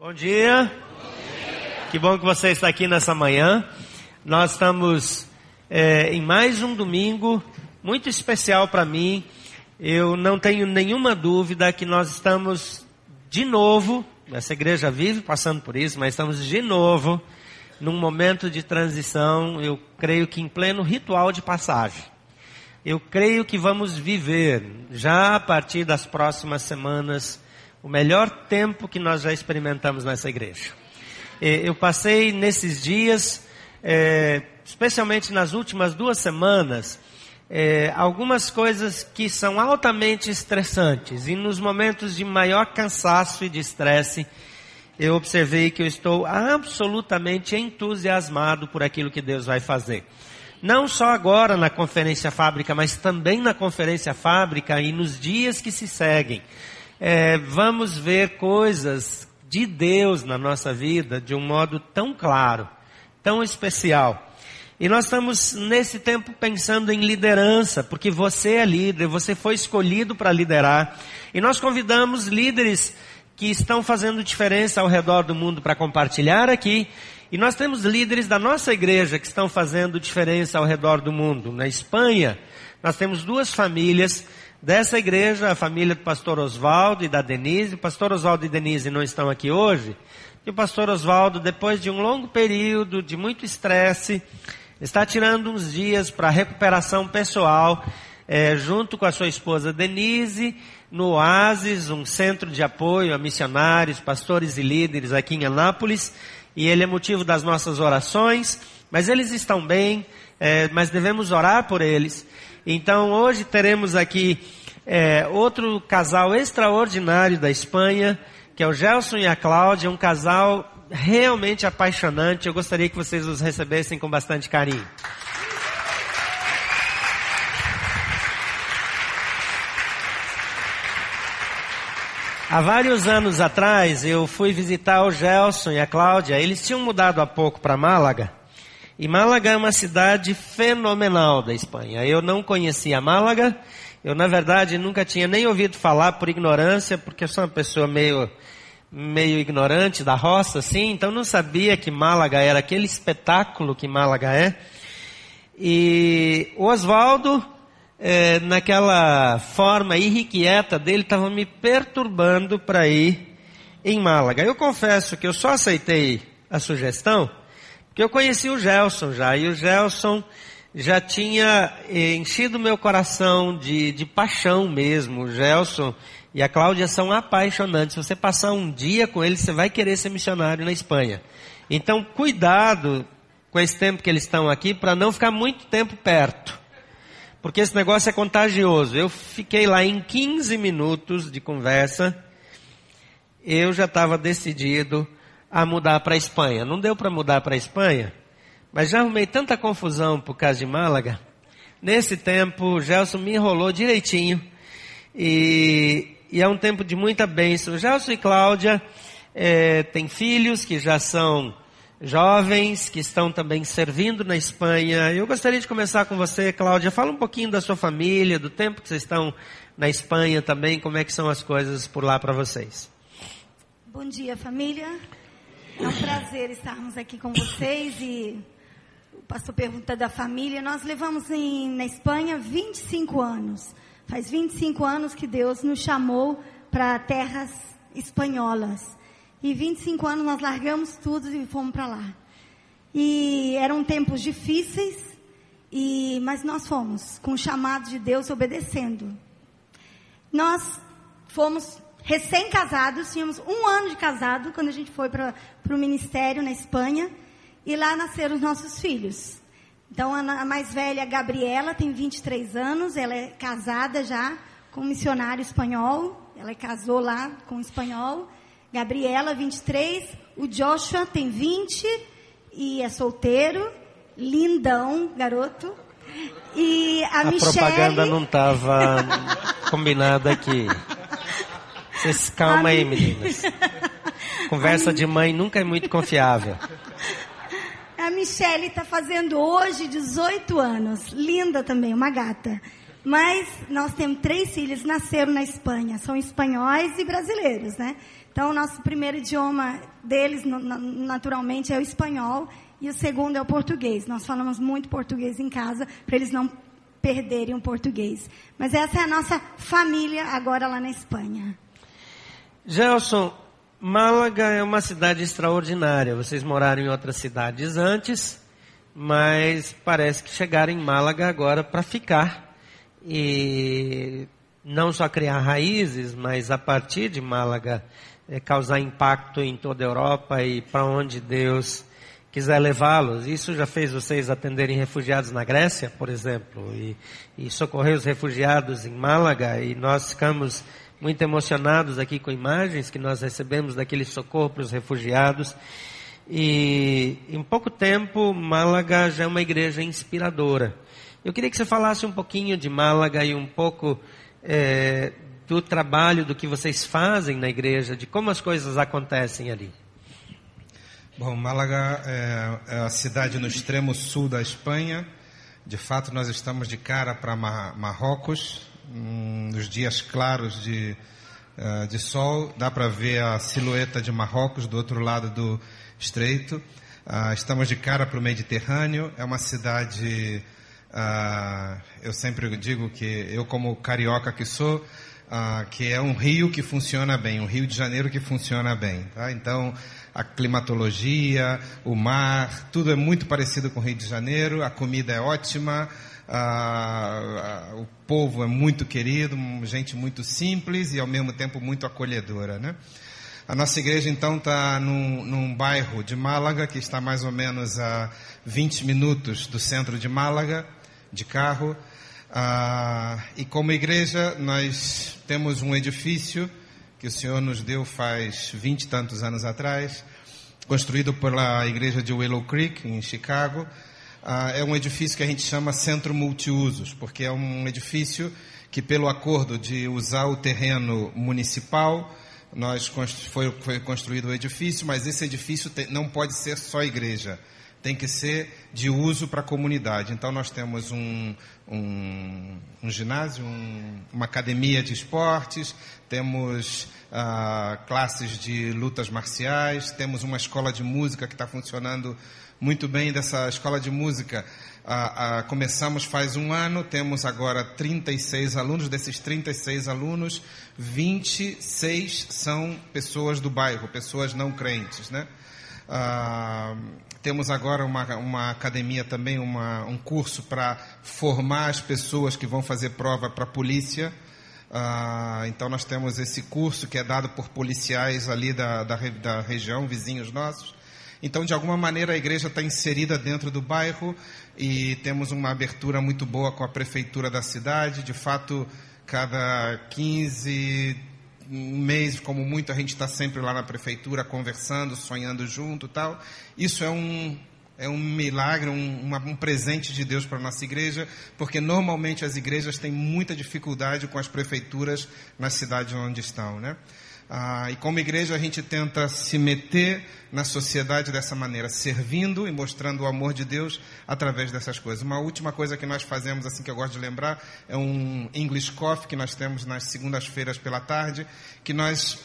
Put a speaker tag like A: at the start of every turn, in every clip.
A: Bom dia. Que bom que você está aqui nessa manhã. Nós estamos é, em mais um domingo muito especial para mim. Eu não tenho nenhuma dúvida que nós estamos de novo, essa igreja vive passando por isso, mas estamos de novo num momento de transição, eu creio que em pleno ritual de passagem. Eu creio que vamos viver, já a partir das próximas semanas, o melhor tempo que nós já experimentamos nessa igreja. Eu passei nesses dias, é, especialmente nas últimas duas semanas, é, algumas coisas que são altamente estressantes e nos momentos de maior cansaço e de estresse, eu observei que eu estou absolutamente entusiasmado por aquilo que Deus vai fazer. Não só agora na conferência fábrica, mas também na conferência fábrica e nos dias que se seguem é, vamos ver coisas de Deus na nossa vida de um modo tão claro, tão especial. E nós estamos nesse tempo pensando em liderança, porque você é líder, você foi escolhido para liderar. E nós convidamos líderes que estão fazendo diferença ao redor do mundo para compartilhar aqui. E nós temos líderes da nossa igreja que estão fazendo diferença ao redor do mundo. Na Espanha, nós temos duas famílias dessa igreja, a família do pastor Oswaldo e da Denise. O pastor Oswaldo e Denise não estão aqui hoje. E o pastor Oswaldo, depois de um longo período de muito estresse, está tirando uns dias para recuperação pessoal, é, junto com a sua esposa Denise, no Oasis, um centro de apoio a missionários, pastores e líderes aqui em Anápolis. E ele é motivo das nossas orações, mas eles estão bem, é, mas devemos orar por eles. Então hoje teremos aqui é, outro casal extraordinário da Espanha, que é o Gelson e a Cláudia, um casal realmente apaixonante. Eu gostaria que vocês os recebessem com bastante carinho. Há vários anos atrás, eu fui visitar o Gelson e a Cláudia. Eles tinham mudado há pouco para Málaga. E Málaga é uma cidade fenomenal da Espanha. Eu não conhecia Málaga. Eu, na verdade, nunca tinha nem ouvido falar por ignorância, porque eu sou uma pessoa meio, meio ignorante da roça, assim. Então, não sabia que Málaga era aquele espetáculo que Málaga é. E o Oswaldo, é, naquela forma irrequieta dele, estava me perturbando para ir em Málaga. Eu confesso que eu só aceitei a sugestão porque eu conheci o Gelson já, e o Gelson já tinha enchido meu coração de, de paixão mesmo. O Gelson e a Cláudia são apaixonantes. Se você passar um dia com eles, você vai querer ser missionário na Espanha. Então, cuidado com esse tempo que eles estão aqui para não ficar muito tempo perto. Porque esse negócio é contagioso. Eu fiquei lá em 15 minutos de conversa. Eu já estava decidido a mudar para a Espanha. Não deu para mudar para a Espanha, mas já arrumei tanta confusão por causa de Málaga. Nesse tempo, Gelson me enrolou direitinho e, e é um tempo de muita bênção. Gelson e Cláudia é, têm filhos que já são jovens, que estão também servindo na Espanha. Eu gostaria de começar com você, Cláudia. Fala um pouquinho da sua família, do tempo que vocês estão na Espanha também, como é que são as coisas por lá para vocês.
B: Bom dia, família. É um prazer estarmos aqui com vocês e o pastor pergunta da família. Nós levamos em, na Espanha 25 anos. Faz 25 anos que Deus nos chamou para terras espanholas. E 25 anos nós largamos tudo e fomos para lá. E eram tempos difíceis, e, mas nós fomos com o chamado de Deus obedecendo. Nós fomos recém-casados, tínhamos um ano de casado quando a gente foi para o ministério na Espanha e lá nasceram os nossos filhos. Então a, mais velha, Gabriela, tem 23 anos, ela é casada já com um missionário espanhol, ela casou lá com um espanhol. Gabriela, 23, o Joshua tem 20 e é solteiro, lindão, garoto. E a, a Michelle...
A: propaganda não estava combinada aqui. Vocês calma aí, meninas. Conversa de mãe nunca é muito confiável.
B: A Michelle está fazendo hoje 18 anos. Linda também, uma gata. Mas nós temos três filhos, nasceram na Espanha. São espanhóis e brasileiros, né? Então, Então, o nosso primeiro idioma deles, naturalmente, é o espanhol e o segundo é o português. Nós falamos muito português em casa para eles não perderem o português. Mas essa é a nossa família agora lá na Espanha.
A: Gelson, Málaga é uma cidade extraordinária. Vocês moraram em outras cidades antes, mas parece que chegaram em Málaga agora para ficar. E não só criar raízes, mas a partir de Málaga é, causar impacto em toda a Europa e para onde Deus quiser levá-los. Isso já fez vocês atenderem refugiados na Grécia, por exemplo, e, e socorrer os refugiados em Málaga, e nós ficamos muito emocionados aqui com imagens que nós recebemos daquele socorro para os refugiados. E em pouco tempo, Málaga já é uma igreja inspiradora. Eu queria que você falasse um pouquinho de Málaga e um pouco é, do trabalho, do que vocês fazem na igreja, de como as coisas acontecem ali.
C: Bom, Málaga é, é a cidade no extremo sul da Espanha. De fato, nós estamos de cara para Marrocos, nos dias claros de, uh, de sol. Dá para ver a silhueta de Marrocos do outro lado do estreito. Uh, estamos de cara para o Mediterrâneo. É uma cidade, uh, eu sempre digo que eu, como carioca que sou, que é um rio que funciona bem, um Rio de Janeiro que funciona bem. Tá? Então, a climatologia, o mar, tudo é muito parecido com o Rio de Janeiro, a comida é ótima, a, a, o povo é muito querido, gente muito simples e ao mesmo tempo muito acolhedora, né? A nossa igreja então está num, num, bairro de Málaga que está mais ou menos a 20 minutos do centro de Málaga, de carro. Ah, e como igreja nós temos um edifício que o Senhor nos deu faz vinte e tantos anos atrás, construído pela igreja de Willow Creek, em Chicago. Ah, é um edifício que a gente chama Centro Multiusos, porque é um edifício que, pelo acordo de usar o terreno municipal, nós foi, foi construído o edifício, mas esse edifício não pode ser só igreja tem que ser de uso para a comunidade. Então, nós temos um, um, um ginásio, um, uma academia de esportes, temos ah, classes de lutas marciais, temos uma escola de música que está funcionando muito bem. Dessa escola de música, ah, ah, começamos faz um ano, temos agora 36 alunos. Desses 36 alunos, 26 são pessoas do bairro, pessoas não crentes, né? Ah, temos agora uma, uma academia também, uma, um curso para formar as pessoas que vão fazer prova para a polícia. Ah, então nós temos esse curso que é dado por policiais ali da, da, da região, vizinhos nossos. Então, de alguma maneira, a igreja está inserida dentro do bairro e temos uma abertura muito boa com a prefeitura da cidade. De fato, cada 15, um mês, como muito, a gente está sempre lá na prefeitura conversando, sonhando junto tal. Isso é um, é um milagre, um, uma, um presente de Deus para a nossa igreja, porque normalmente as igrejas têm muita dificuldade com as prefeituras nas cidades onde estão, né? Ah, e como igreja a gente tenta se meter na sociedade dessa maneira, servindo e mostrando o amor de Deus através dessas coisas. Uma última coisa que nós fazemos, assim que eu gosto de lembrar, é um English Coffee que nós temos nas segundas-feiras pela tarde, que nós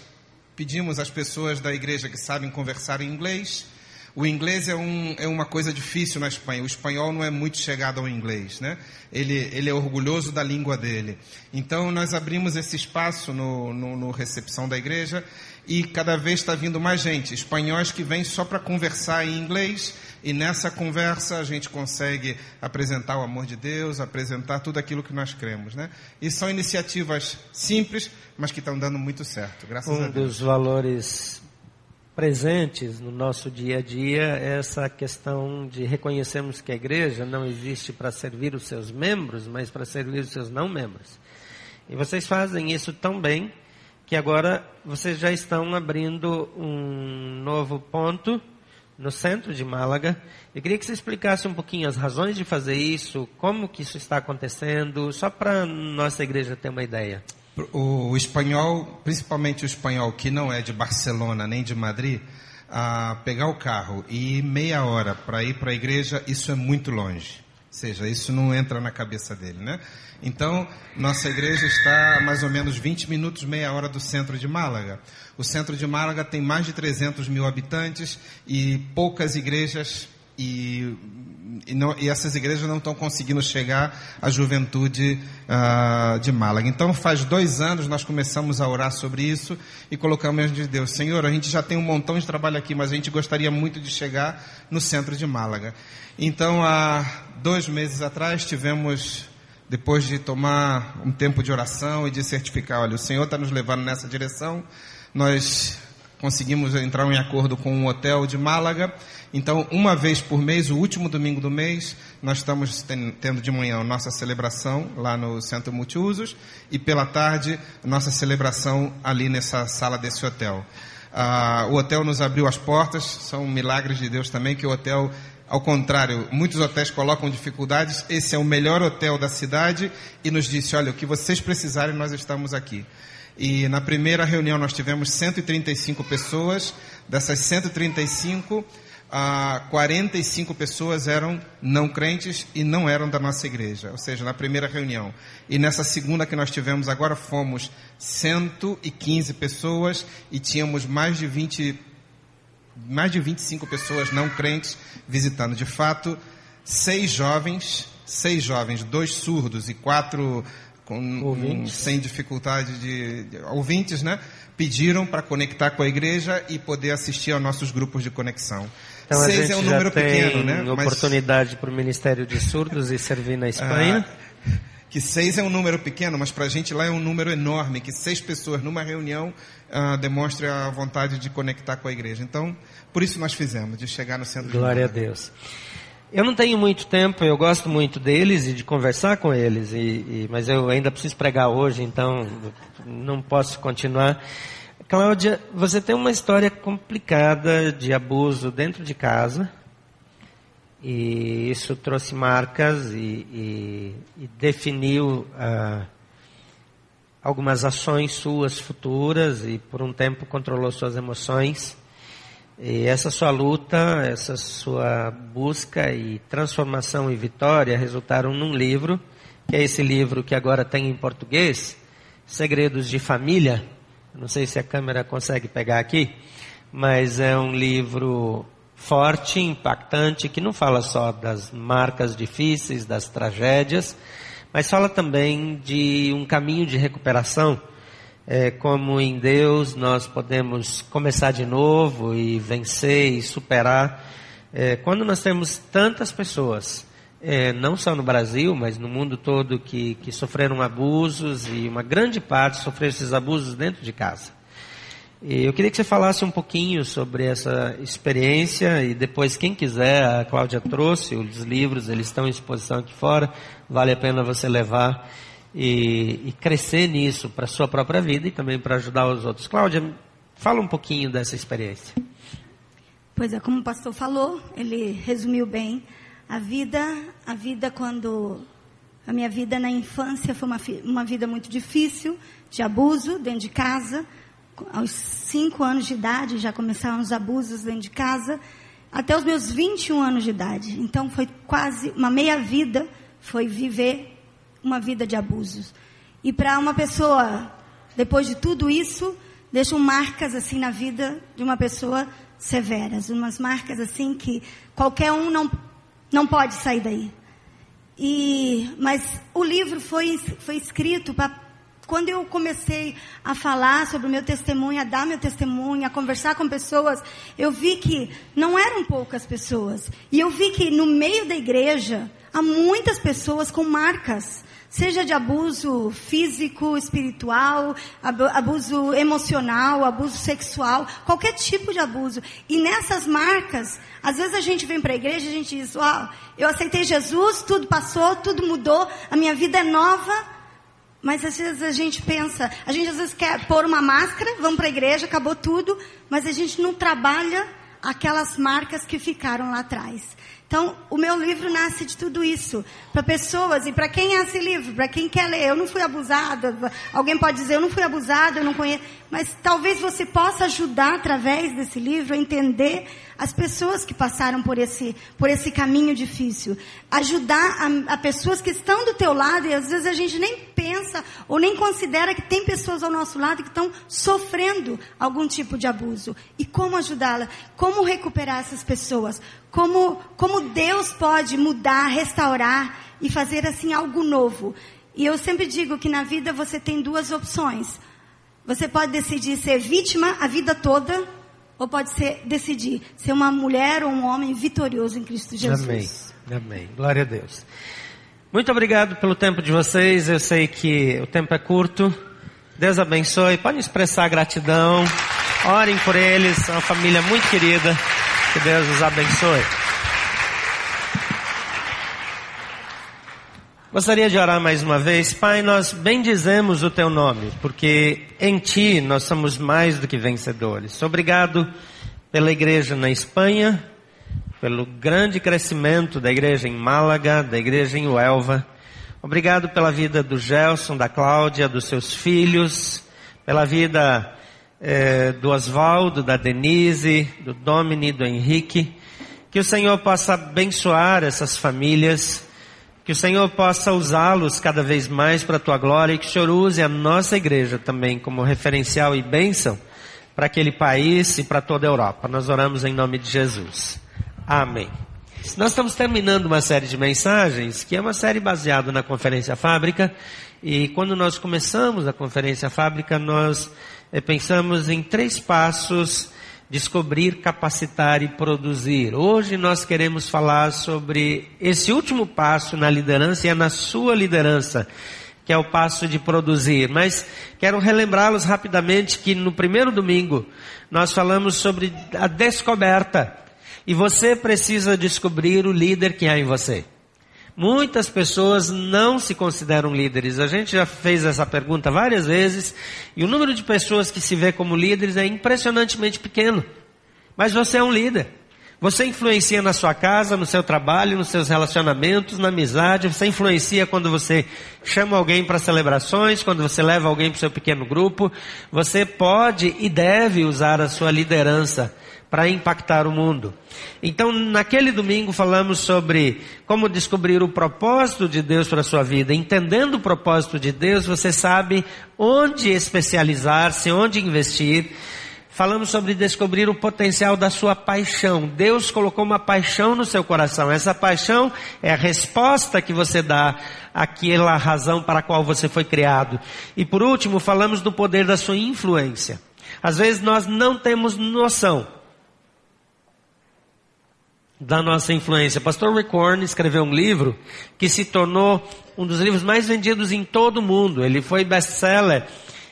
C: pedimos às pessoas da igreja que sabem conversar em inglês o inglês é, um, é uma coisa difícil na Espanha. O espanhol não é muito chegado ao inglês, né? Ele, ele é orgulhoso da língua dele. Então, nós abrimos esse espaço no, no, no recepção da igreja e cada vez está vindo mais gente, espanhóis que vêm só para conversar em inglês e nessa conversa a gente consegue apresentar o amor de Deus, apresentar tudo aquilo que nós cremos, né? E são iniciativas simples, mas que estão dando muito certo, graças
A: um
C: a Deus.
A: Um dos valores presentes no nosso dia a dia essa questão de reconhecermos que a igreja não existe para servir os seus membros, mas para servir os seus não membros. E vocês fazem isso tão bem que agora vocês já estão abrindo um novo ponto no centro de Málaga. Eu queria que você explicasse um pouquinho as razões de fazer isso, como que isso está acontecendo, só para nossa igreja ter uma ideia.
C: O espanhol, principalmente o espanhol que não é de Barcelona nem de Madrid, a pegar o carro e meia hora para ir para a igreja, isso é muito longe. seja, isso não entra na cabeça dele, né? Então, nossa igreja está a mais ou menos 20 minutos, meia hora do centro de Málaga. O centro de Málaga tem mais de 300 mil habitantes e poucas igrejas e, e, não, e, essas igrejas não estão conseguindo chegar à juventude uh, de Málaga. Então, faz dois anos nós começamos a orar sobre isso e colocamos de Deus: Senhor, a gente já tem um montão de trabalho aqui, mas a gente gostaria muito de chegar no centro de Málaga. Então, há dois meses atrás, tivemos, depois de tomar um tempo de oração e de certificar: olha, o Senhor está nos levando nessa direção, nós conseguimos entrar em acordo com um hotel de Málaga. Então, uma vez por mês, o último domingo do mês, nós estamos tendo de manhã nossa celebração lá no Centro Multiusos e pela tarde, nossa celebração ali nessa sala desse hotel. Ah, o hotel nos abriu as portas, são milagres de Deus também, que o hotel ao contrário, muitos hotéis colocam dificuldades. Esse é o melhor hotel da cidade e nos disse: olha, o que vocês precisarem, nós estamos aqui. E na primeira reunião nós tivemos 135 pessoas. Dessas 135, ah, 45 pessoas eram não crentes e não eram da nossa igreja. Ou seja, na primeira reunião. E nessa segunda que nós tivemos agora fomos 115 pessoas e tínhamos mais de 20 mais de 25 pessoas não crentes visitando. De fato, seis jovens, seis jovens, dois surdos e quatro com, sem dificuldade de, de, ouvintes, né? Pediram para conectar com a igreja e poder assistir aos nossos grupos de conexão.
A: Então, Seis é um número pequeno, né? oportunidade mas... para o Ministério de Surdos e servir na Espanha.
C: Ah, que seis é um número pequeno, mas para a gente lá é um número enorme. Que seis pessoas numa reunião ah, demonstre a vontade de conectar com a igreja. Então, por isso nós fizemos, de chegar no centro.
A: Glória a Deus. Eu não tenho muito tempo, eu gosto muito deles e de conversar com eles, e, e, mas eu ainda preciso pregar hoje, então não posso continuar. Cláudia, você tem uma história complicada de abuso dentro de casa, e isso trouxe marcas e, e, definiu ah, algumas ações suas futuras, e por um tempo controlou suas emoções. E essa sua luta, essa sua busca e transformação e vitória resultaram num livro, que é esse livro que agora tem em português, Segredos de Família. Não sei se a câmera consegue pegar aqui, mas é um livro forte, impactante, que não fala só das marcas difíceis, das tragédias, mas fala também de um caminho de recuperação é, como em Deus nós podemos começar de novo e vencer e superar. É, quando nós temos tantas pessoas, é, não só no Brasil, mas no mundo todo, que, que sofreram abusos e uma grande parte sofreu esses abusos dentro de casa. E eu queria que você falasse um pouquinho sobre essa experiência e depois, quem quiser, a Cláudia trouxe os livros, eles estão em exposição aqui fora, vale a pena você levar e, e crescer nisso para sua própria vida e também para ajudar os outros. Cláudia, fala um pouquinho dessa experiência.
B: Pois é, como o pastor falou, ele resumiu bem a vida, a vida quando a minha vida na infância foi uma, uma vida muito difícil, de abuso dentro de casa. Aos cinco anos de idade já começaram os abusos dentro de casa, até os meus 21 anos de idade. Então foi quase uma meia vida foi viver uma vida de abusos. E para uma pessoa, depois de tudo isso, deixam marcas assim na vida de uma pessoa severas, umas marcas assim que qualquer um não, não pode sair daí. E, mas o livro foi, foi escrito para quando eu comecei a falar sobre o meu testemunho, a dar meu testemunho, a conversar com pessoas, eu vi que não eram poucas pessoas. E eu vi que no meio da igreja há muitas pessoas com marcas seja de abuso físico, espiritual, abuso emocional, abuso sexual, qualquer tipo de abuso. E nessas marcas, às vezes a gente vem para a igreja e a gente diz: Uau, eu aceitei Jesus, tudo passou, tudo mudou, a minha vida é nova. Mas às vezes a gente pensa, a gente às vezes quer pôr uma máscara, vamos para a igreja, acabou tudo, mas a gente não trabalha aquelas marcas que ficaram lá atrás. Então, o meu livro nasce de tudo isso. Para pessoas, e para quem é esse livro? Para quem quer ler. Eu não fui abusada. Alguém pode dizer, eu não fui abusada, eu não conheço. Mas talvez você possa ajudar, através desse livro, a entender as pessoas que passaram por esse, por esse caminho difícil. Ajudar a, a, pessoas que estão do teu lado e às vezes a gente nem pensa ou nem considera que tem pessoas ao nosso lado que estão sofrendo algum tipo de abuso. E como ajudá-la? Como recuperar essas pessoas? Como, como Deus pode mudar, restaurar e fazer assim algo novo? E eu sempre digo que na vida você tem duas opções. Você pode decidir ser vítima a vida toda ou pode ser decidir ser uma mulher ou um homem vitorioso em Cristo Jesus.
A: Amém. Amém. Glória a Deus. Muito obrigado pelo tempo de vocês. Eu sei que o tempo é curto. Deus abençoe. Podem expressar gratidão. Orem por eles. São uma família muito querida. Que Deus os abençoe. Gostaria de orar mais uma vez. Pai, nós bendizemos o teu nome, porque em ti nós somos mais do que vencedores. Obrigado pela igreja na Espanha, pelo grande crescimento da igreja em Málaga, da igreja em Uelva. Obrigado pela vida do Gelson, da Cláudia, dos seus filhos, pela vida eh, do Oswaldo, da Denise, do Domini, do Henrique. Que o Senhor possa abençoar essas famílias que o Senhor possa usá-los cada vez mais para a tua glória e que o Senhor use a nossa igreja também como referencial e bênção para aquele país e para toda a Europa. Nós oramos em nome de Jesus. Amém. Nós estamos terminando uma série de mensagens, que é uma série baseada na Conferência Fábrica, e quando nós começamos a Conferência Fábrica, nós eh, pensamos em três passos descobrir, capacitar e produzir. Hoje nós queremos falar sobre esse último passo na liderança e é na sua liderança, que é o passo de produzir. Mas quero relembrá-los rapidamente que no primeiro domingo nós falamos sobre a descoberta. E você precisa descobrir o líder que há em você. Muitas pessoas não se consideram líderes. A gente já fez essa pergunta várias vezes e o número de pessoas que se vê como líderes é impressionantemente pequeno. Mas você é um líder. Você influencia na sua casa, no seu trabalho, nos seus relacionamentos, na amizade. Você influencia quando você chama alguém para celebrações, quando você leva alguém para o seu pequeno grupo. Você pode e deve usar a sua liderança para impactar o mundo. Então, naquele domingo falamos sobre como descobrir o propósito de Deus para a sua vida. Entendendo o propósito de Deus, você sabe onde especializar-se, onde investir. Falamos sobre descobrir o potencial da sua paixão. Deus colocou uma paixão no seu coração. Essa paixão é a resposta que você dá àquela razão para a qual você foi criado. E por último, falamos do poder da sua influência. Às vezes nós não temos noção da nossa influência. Pastor Rick Warren escreveu um livro que se tornou um dos livros mais vendidos em todo o mundo. Ele foi best-seller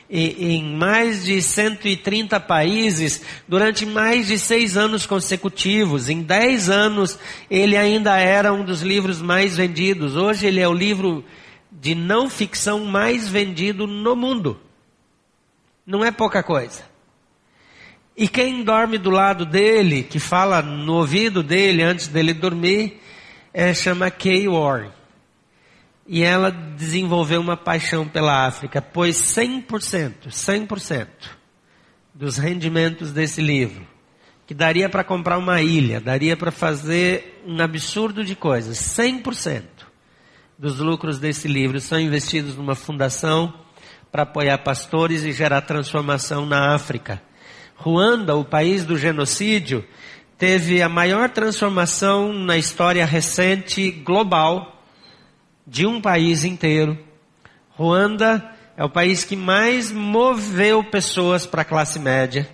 A: em mais de 130 países durante mais de seis anos consecutivos. Em dez anos, ele ainda era um dos livros mais vendidos. Hoje, ele é o livro de não ficção mais vendido no mundo. Não é pouca coisa. E quem dorme do lado dele, que fala no ouvido dele antes dele dormir, é, chama Kay Warren. E ela desenvolveu uma paixão pela África, pois 100%, 100% dos rendimentos desse livro, que daria para comprar uma ilha, daria para fazer um absurdo de coisas, 100% dos lucros desse livro são investidos numa fundação para apoiar pastores e gerar transformação na África. Ruanda, o país do genocídio, teve a maior transformação na história recente global de um país inteiro. Ruanda é o país que mais moveu pessoas para a classe média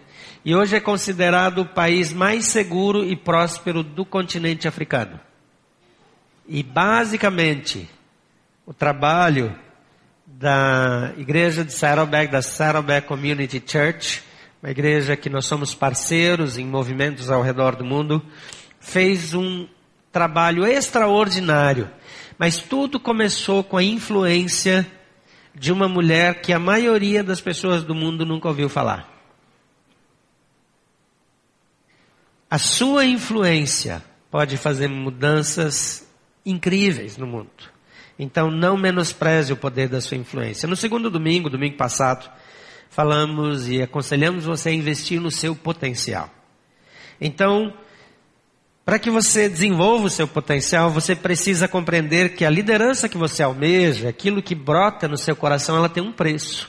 A: e hoje é considerado o país mais seguro e próspero do continente africano. E basicamente, o trabalho da igreja de Saddleback, da Saddleback Community Church, uma igreja que nós somos parceiros em movimentos ao redor do mundo, fez um trabalho extraordinário. Mas tudo começou com a influência de uma mulher que a maioria das pessoas do mundo nunca ouviu falar. A sua influência pode fazer mudanças incríveis no mundo. Então não menospreze o poder da sua influência. No segundo domingo, domingo passado, falamos e aconselhamos você a investir no seu potencial. Então, para que você desenvolva o seu potencial, você precisa compreender que a liderança que você almeja, aquilo que brota no seu coração, ela tem um preço.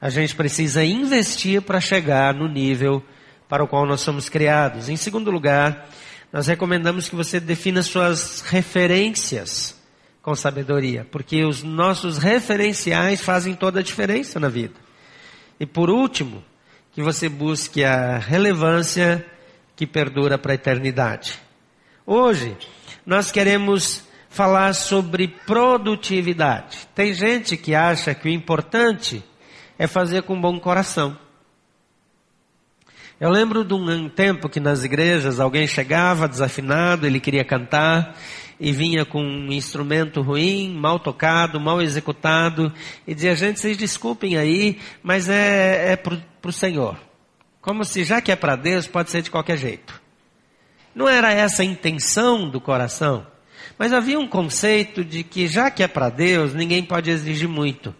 A: A gente precisa investir para chegar no nível para o qual nós somos criados. Em segundo lugar, nós recomendamos que você defina suas referências com sabedoria, porque os nossos referenciais fazem toda a diferença na vida. E por último, que você busque a relevância que perdura para a eternidade. Hoje, nós queremos falar sobre produtividade. Tem gente que acha que o importante é fazer com bom coração. Eu lembro de um tempo que nas igrejas alguém chegava desafinado, ele queria cantar e vinha com um instrumento ruim, mal tocado, mal executado e dizia: gente, vocês desculpem aí, mas é, é para o Senhor. Como se já que é para Deus, pode ser de qualquer jeito. Não era essa a intenção do coração, mas havia um conceito de que já que é para Deus, ninguém pode exigir muito.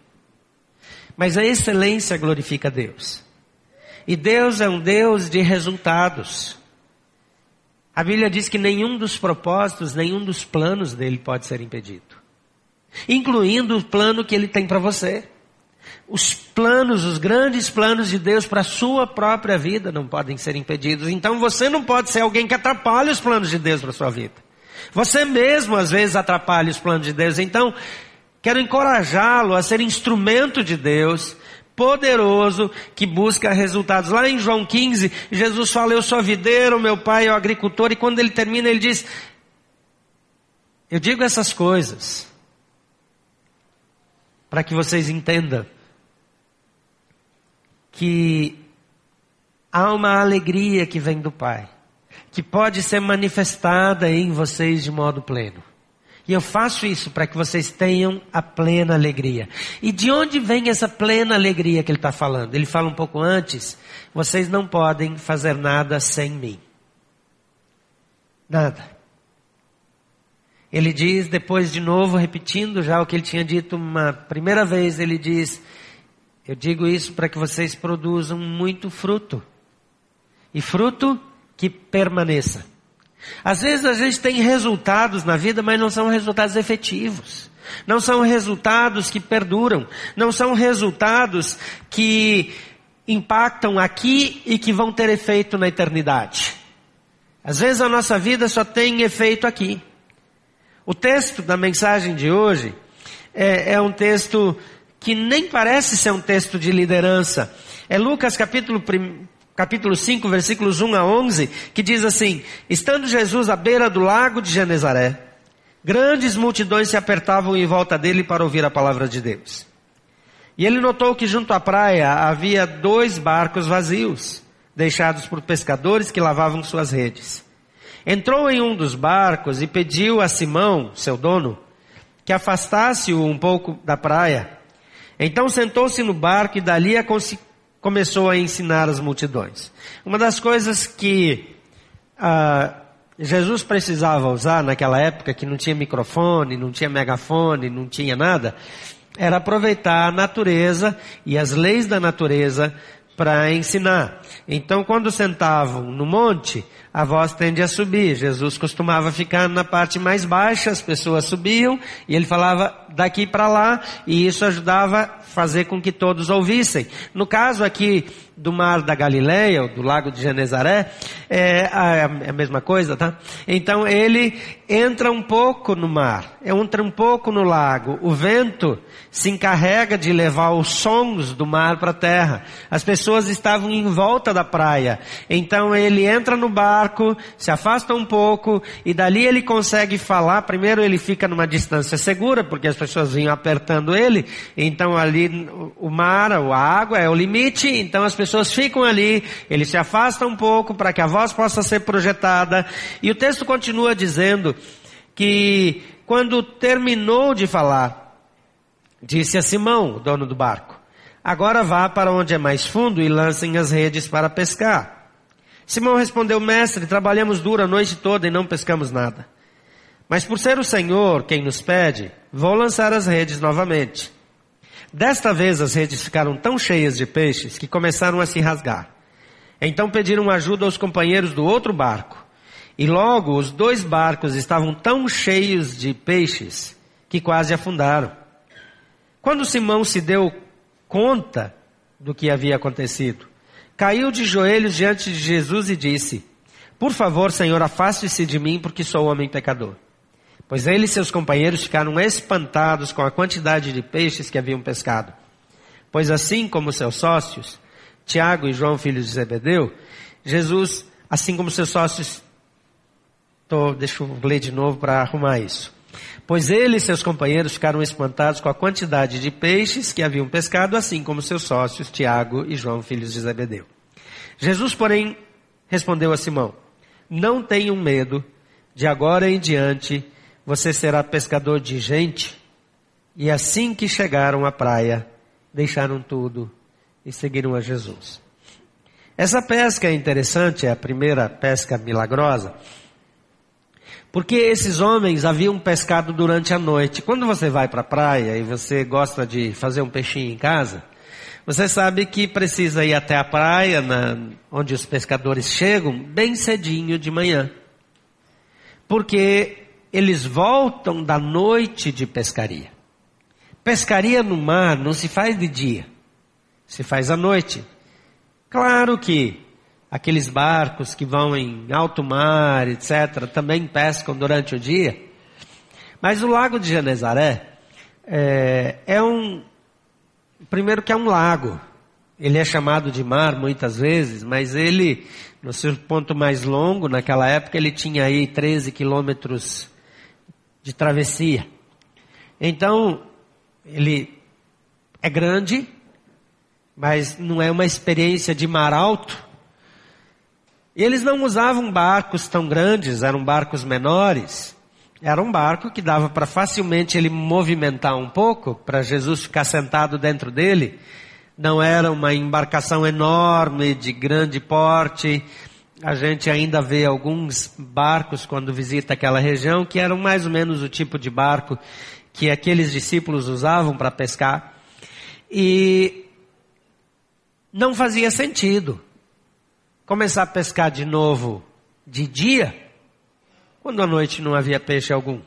A: Mas a excelência glorifica Deus. E Deus é um Deus de resultados. A Bíblia diz que nenhum dos propósitos, nenhum dos planos dele pode ser impedido. Incluindo o plano que ele tem para você. Os planos, os grandes planos de Deus para a sua própria vida não podem ser impedidos. Então você não pode ser alguém que atrapalhe os planos de Deus para sua vida. Você mesmo às vezes atrapalha os planos de Deus. Então, quero encorajá-lo a ser instrumento de Deus, poderoso, que busca resultados. Lá em João 15, Jesus fala: Eu sou videiro, meu pai é o agricultor. E quando ele termina, ele diz: Eu digo essas coisas para que vocês entendam que há uma alegria que vem do Pai, que pode ser manifestada em vocês de modo pleno. E eu faço isso para que vocês tenham a plena alegria. E de onde vem essa plena alegria que ele está falando? Ele fala um pouco antes: vocês não podem fazer nada sem mim. Nada. Ele diz, depois de novo, repetindo já o que ele tinha dito uma primeira vez, ele diz: eu digo isso para que vocês produzam muito fruto. E fruto que permaneça. Às vezes a gente tem resultados na vida, mas não são resultados efetivos. Não são resultados que perduram. Não são resultados que impactam aqui e que vão ter efeito na eternidade. Às vezes a nossa vida só tem efeito aqui. O texto da mensagem de hoje é, é um texto que nem parece ser um texto de liderança. É Lucas capítulo, capítulo 5, versículos 1 a 11, que diz assim: Estando Jesus à beira do lago de Genezaré, grandes multidões se apertavam em volta dele para ouvir a palavra de Deus. E ele notou que junto à praia havia dois barcos vazios, deixados por pescadores que lavavam suas redes. Entrou em um dos barcos e pediu a Simão, seu dono, que afastasse-o um pouco da praia. Então sentou-se no barco e dali começou a ensinar as multidões. Uma das coisas que ah, Jesus precisava usar naquela época, que não tinha microfone, não tinha megafone, não tinha nada, era aproveitar a natureza e as leis da natureza para ensinar. Então, quando sentavam no monte, a voz tende a subir. Jesus costumava ficar na parte mais baixa, as pessoas subiam e ele falava daqui para lá, e isso ajudava fazer com que todos ouvissem. No caso aqui do mar da Galileia, ou do lago de Genezaré, é a, é a mesma coisa, tá? Então ele entra um pouco no mar, entra um pouco no lago. O vento se encarrega de levar os sons do mar para a terra. As pessoas estavam em volta da praia. Então ele entra no barco, se afasta um pouco e dali ele consegue falar. Primeiro ele fica numa distância segura, porque as pessoas vinham apertando ele. Então ali o mar, a água é o limite. Então as pessoas ficam ali, ele se afasta um pouco para que a voz possa ser projetada. E o texto continua dizendo que quando terminou de falar, disse a Simão, dono do barco, agora vá para onde é mais fundo e lancem as redes para pescar. Simão respondeu, mestre, trabalhamos duro a noite toda e não pescamos nada. Mas por ser o Senhor quem nos pede, vou lançar as redes novamente. Desta vez as redes ficaram tão cheias de peixes que começaram a se rasgar. Então pediram ajuda aos companheiros do outro barco. E logo os dois barcos estavam tão cheios de peixes que quase afundaram. Quando Simão se deu conta do que havia acontecido, caiu de joelhos diante de Jesus e disse: Por favor, Senhor, afaste-se de mim, porque sou homem pecador. Pois ele e seus companheiros ficaram espantados com a quantidade de peixes que haviam pescado. Pois assim como seus sócios, Tiago e João, filhos de Zebedeu, Jesus, assim como seus sócios, tô, deixa eu ler de novo para arrumar isso. Pois ele e seus companheiros ficaram espantados com a quantidade de peixes que haviam pescado, assim como seus sócios, Tiago e João, filhos de Zebedeu. Jesus, porém, respondeu a Simão, não tenham medo, de agora em diante você será pescador de gente. E assim que chegaram à praia, deixaram tudo e seguiram a Jesus. Essa pesca é interessante, é a primeira pesca milagrosa, porque esses homens haviam pescado durante a noite. Quando você vai para a praia e você gosta de fazer um peixinho em casa, você sabe que precisa ir até a praia, na, onde os pescadores chegam, bem cedinho de manhã. Porque eles voltam da noite de pescaria. Pescaria no mar não se faz de dia, se faz à noite. Claro que aqueles barcos que vão em alto mar, etc., também pescam durante o dia. Mas o lago de Genezaré é, é um. Primeiro que é um lago. Ele é chamado de mar muitas vezes, mas ele, no seu ponto mais longo, naquela época, ele tinha aí 13 quilômetros de travessia. Então, ele é grande, mas não é uma experiência de mar alto. E eles não usavam barcos tão grandes, eram barcos menores. Era um barco que dava para facilmente ele movimentar um pouco, para Jesus ficar sentado dentro dele. Não era uma embarcação enorme, de grande porte. A gente ainda vê alguns barcos quando visita aquela região que eram mais ou menos o tipo de barco que aqueles discípulos usavam para pescar. E não fazia sentido começar a pescar de novo de dia, quando à noite não havia peixe algum.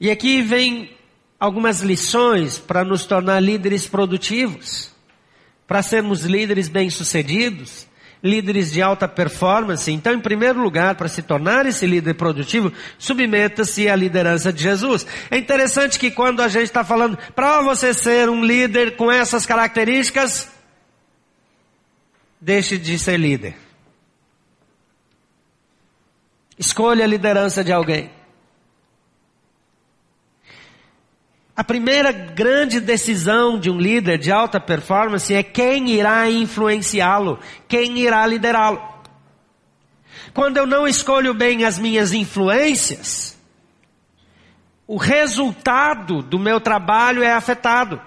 A: E aqui vem algumas lições para nos tornar líderes produtivos, para sermos líderes bem-sucedidos, líderes de alta performance. Então, em primeiro lugar, para se tornar esse líder produtivo, submeta-se à liderança de Jesus. É interessante que quando a gente está falando, para você ser um líder com essas características, deixe de ser líder. Escolha a liderança de alguém. A primeira grande decisão de um líder de alta performance é quem irá influenciá-lo, quem irá liderá-lo. Quando eu não escolho bem as minhas influências, o resultado do meu trabalho é afetado.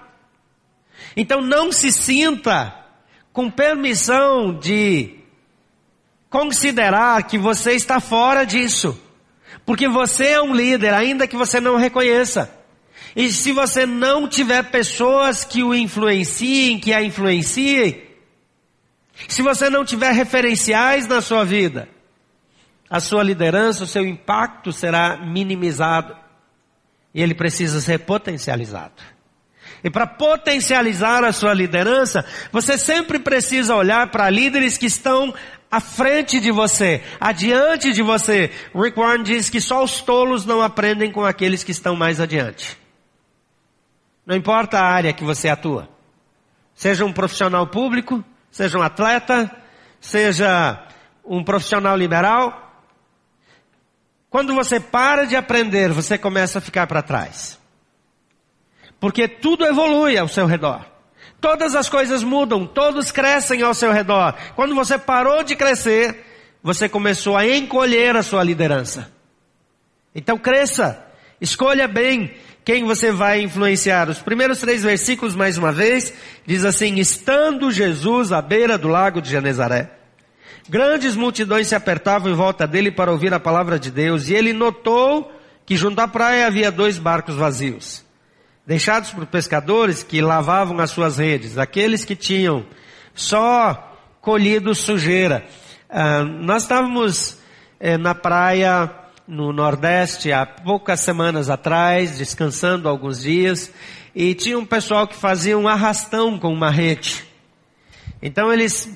A: Então não se sinta com permissão de considerar que você está fora disso. Porque você é um líder, ainda que você não reconheça. E se você não tiver pessoas que o influenciem, que a influenciem, se você não tiver referenciais na sua vida, a sua liderança, o seu impacto será minimizado. E ele precisa ser potencializado. E para potencializar a sua liderança, você sempre precisa olhar para líderes que estão à frente de você, adiante de você. Rick Warren diz que só os tolos não aprendem com aqueles que estão mais adiante. Não importa a área que você atua. Seja um profissional público, seja um atleta, seja um profissional liberal. Quando você para de aprender, você começa a ficar para trás. Porque tudo evolui ao seu redor. Todas as coisas mudam, todos crescem ao seu redor. Quando você parou de crescer, você começou a encolher a sua liderança. Então cresça, escolha bem quem você vai influenciar. Os primeiros três versículos, mais uma vez, diz assim: Estando Jesus à beira do lago de Genezaré, Grandes multidões se apertavam em volta dele para ouvir a palavra de Deus, e ele notou que junto à praia havia dois barcos vazios, deixados por pescadores que lavavam as suas redes, aqueles que tinham só colhido sujeira. Ah, nós estávamos eh, na praia no Nordeste há poucas semanas atrás, descansando alguns dias, e tinha um pessoal que fazia um arrastão com uma rede. Então eles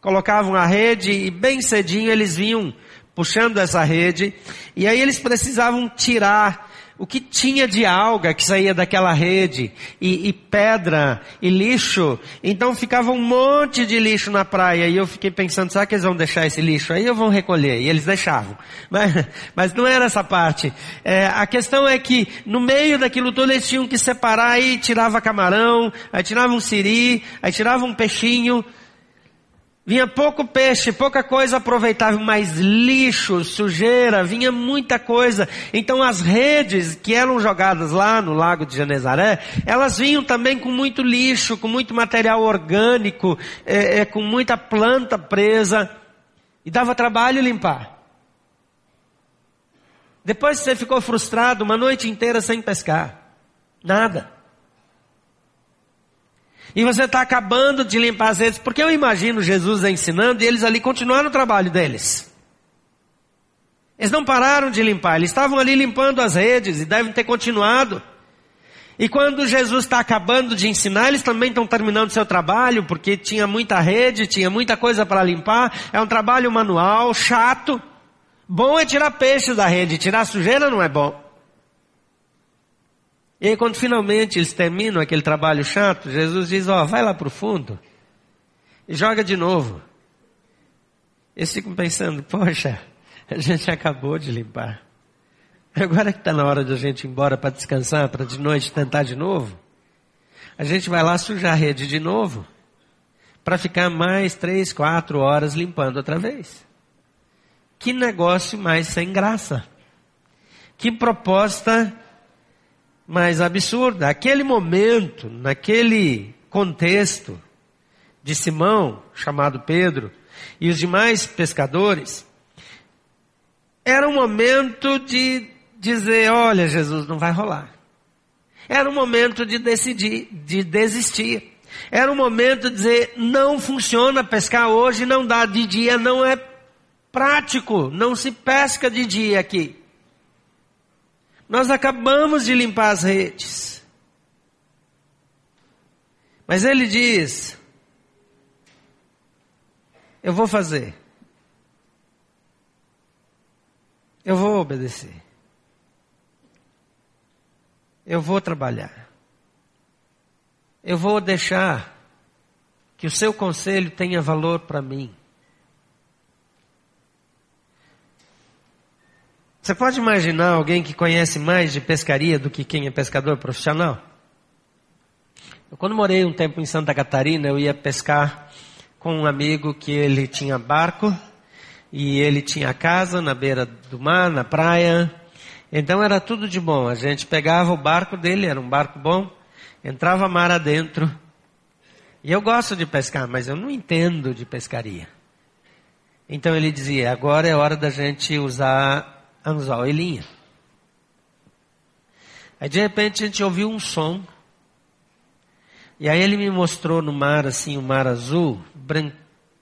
A: colocavam a rede e bem cedinho eles vinham puxando essa rede, e aí eles precisavam tirar o que tinha de alga que saía daquela rede, e, e, pedra, e lixo. Então ficava um monte de lixo na praia, e eu fiquei pensando, será que eles vão deixar esse lixo aí ou vão recolher? E eles deixavam. Mas, mas não era essa parte. É, a questão é que no meio daquilo tudo eles tinham que separar, aí tirava camarão, aí tirava um siri, aí tirava um peixinho, Vinha pouco peixe, pouca coisa aproveitável, mas lixo, sujeira, vinha muita coisa. Então as redes que eram jogadas lá no lago de Genezaré, elas vinham também com muito lixo, com muito material orgânico, é, é, com muita planta presa. E dava trabalho limpar. Depois você ficou frustrado uma noite inteira sem pescar. Nada. E você está acabando de limpar as redes, porque eu imagino Jesus ensinando e eles ali continuaram o trabalho deles. Eles não pararam de limpar, eles estavam ali limpando as redes e devem ter continuado. E quando Jesus está acabando de ensinar, eles também estão terminando seu trabalho, porque tinha muita rede, tinha muita coisa para limpar. É um trabalho manual, chato. Bom é tirar peixe da rede, tirar sujeira não é bom. E aí quando finalmente eles terminam aquele trabalho chato, Jesus diz, ó, oh, vai lá para o fundo e joga de novo. Eles ficam pensando, poxa, a gente acabou de limpar. Agora que está na hora de a gente ir embora para descansar, para de noite tentar de novo, a gente vai lá sujar a rede de novo, para ficar mais três, quatro horas limpando outra vez. Que negócio mais sem graça. Que proposta mais absurda. Aquele momento, naquele contexto de Simão, chamado Pedro, e os demais pescadores, era um momento de dizer, olha Jesus, não vai rolar. Era um momento de decidir, de desistir. Era um momento de dizer, não funciona pescar hoje, não dá de dia, não é prático, não se pesca de dia aqui. Nós acabamos de limpar as redes. Mas ele diz: Eu vou fazer. Eu vou obedecer. Eu vou trabalhar. Eu vou deixar que o seu conselho tenha valor para mim. Você pode imaginar alguém que conhece mais de pescaria do que quem é pescador profissional? Eu, quando morei um tempo em Santa Catarina, eu ia pescar com um amigo que ele tinha barco e ele tinha casa na beira do mar, na praia. Então era tudo de bom. A gente pegava o barco dele, era um barco bom, entrava mar adentro. E eu gosto de pescar, mas eu não entendo de pescaria. Então ele dizia: agora é hora da gente usar anzol e linha. Aí de repente a gente ouviu um som. E aí ele me mostrou no mar assim, o um mar azul,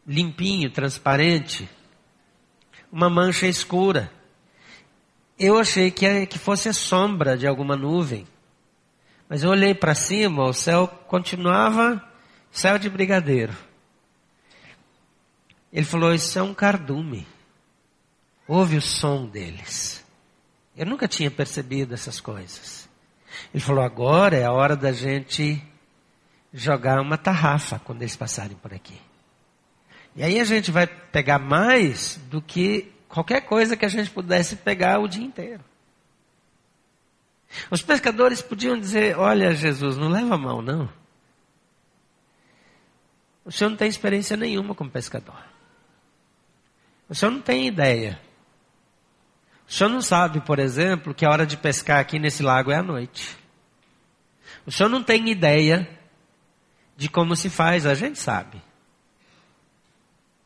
A: limpinho, transparente, uma mancha escura. Eu achei que, que fosse a sombra de alguma nuvem. Mas eu olhei para cima, o céu continuava céu de brigadeiro. Ele falou: Isso é um cardume. Ouve o som deles. Eu nunca tinha percebido essas coisas. Ele falou: agora é a hora da gente jogar uma tarrafa quando eles passarem por aqui. E aí a gente vai pegar mais do que qualquer coisa que a gente pudesse pegar o dia inteiro. Os pescadores podiam dizer: Olha, Jesus, não leva mal, não. O senhor não tem experiência nenhuma como pescador. O senhor não tem ideia o senhor não sabe, por exemplo, que a hora de pescar aqui nesse lago é à noite. O senhor não tem ideia de como se faz, a gente sabe.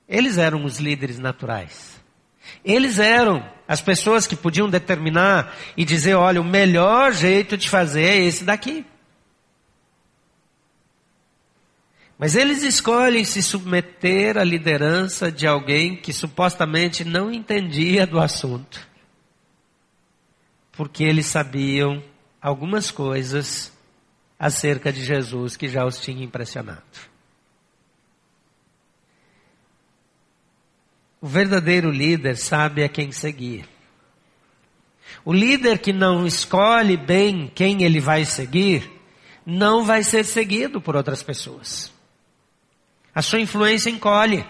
A: Eles eram os líderes naturais. Eles eram as pessoas que podiam determinar e dizer: olha, o melhor jeito de fazer é esse daqui. Mas eles escolhem se submeter à liderança de alguém que supostamente não entendia do assunto. Porque eles sabiam algumas coisas acerca de Jesus que já os tinha impressionado. O verdadeiro líder sabe a quem seguir. O líder que não escolhe bem quem ele vai seguir, não vai ser seguido por outras pessoas. A sua influência encolhe.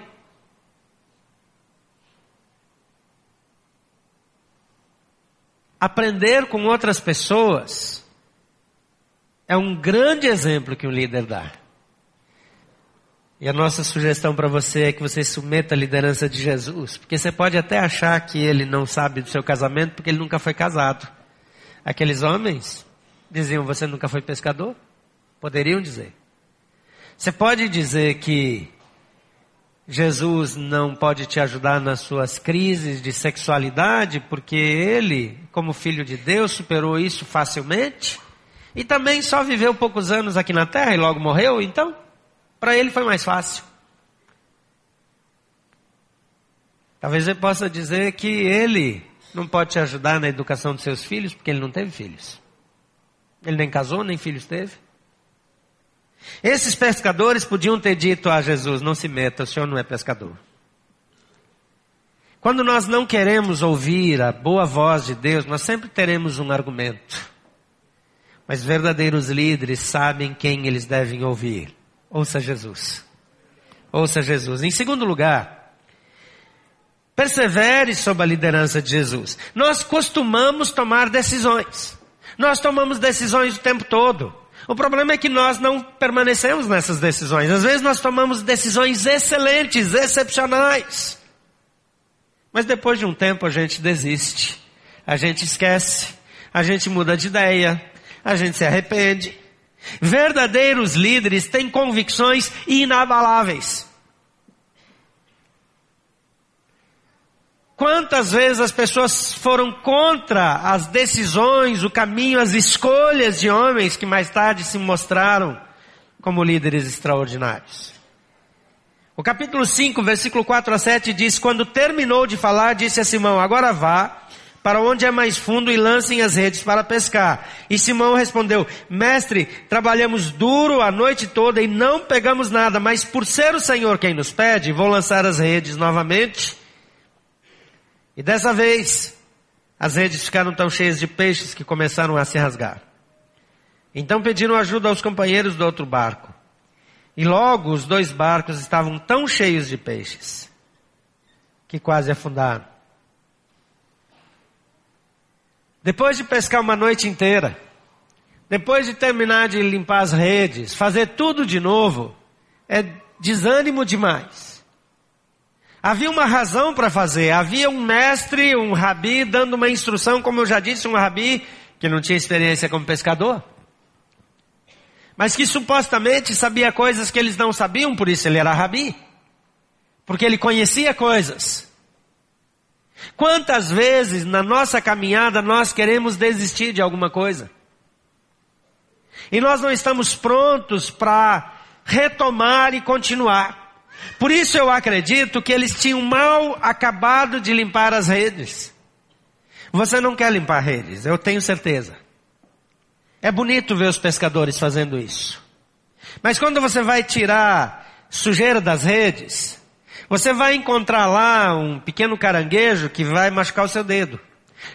A: Aprender com outras pessoas é um grande exemplo que um líder dá. E a nossa sugestão para você é que você submeta a liderança de Jesus, porque você pode até achar que ele não sabe do seu casamento porque ele nunca foi casado. Aqueles homens diziam: Você nunca foi pescador? Poderiam dizer. Você pode dizer que Jesus não pode te ajudar nas suas crises de sexualidade, porque ele, como filho de Deus, superou isso facilmente? E também só viveu poucos anos aqui na terra e logo morreu, então? Para ele foi mais fácil. Talvez eu possa dizer que ele não pode te ajudar na educação dos seus filhos, porque ele não teve filhos. Ele nem casou, nem filhos teve. Esses pescadores podiam ter dito a Jesus: Não se meta, o senhor não é pescador. Quando nós não queremos ouvir a boa voz de Deus, nós sempre teremos um argumento. Mas verdadeiros líderes sabem quem eles devem ouvir. Ouça Jesus. Ouça Jesus. Em segundo lugar, persevere sob a liderança de Jesus. Nós costumamos tomar decisões. Nós tomamos decisões o tempo todo. O problema é que nós não permanecemos nessas decisões. Às vezes nós tomamos decisões excelentes, excepcionais. Mas depois de um tempo a gente desiste. A gente esquece. A gente muda de ideia. A gente se arrepende. Verdadeiros líderes têm convicções inabaláveis. Quantas vezes as pessoas foram contra as decisões, o caminho, as escolhas de homens que mais tarde se mostraram como líderes extraordinários? O capítulo 5, versículo 4 a 7 diz: Quando terminou de falar, disse a Simão: Agora vá para onde é mais fundo e lancem as redes para pescar. E Simão respondeu, mestre, trabalhamos duro a noite toda e não pegamos nada, mas por ser o Senhor quem nos pede, vou lançar as redes novamente. E dessa vez, as redes ficaram tão cheias de peixes que começaram a se rasgar. Então pediram ajuda aos companheiros do outro barco. E logo os dois barcos estavam tão cheios de peixes que quase afundaram. Depois de pescar uma noite inteira, depois de terminar de limpar as redes, fazer tudo de novo, é desânimo demais. Havia uma razão para fazer, havia um mestre, um rabi, dando uma instrução, como eu já disse, um rabi que não tinha experiência como pescador, mas que supostamente sabia coisas que eles não sabiam, por isso ele era rabi, porque ele conhecia coisas. Quantas vezes na nossa caminhada nós queremos desistir de alguma coisa? E nós não estamos prontos para retomar e continuar. Por isso eu acredito que eles tinham mal acabado de limpar as redes. Você não quer limpar redes, eu tenho certeza. É bonito ver os pescadores fazendo isso. Mas quando você vai tirar sujeira das redes, você vai encontrar lá um pequeno caranguejo que vai machucar o seu dedo.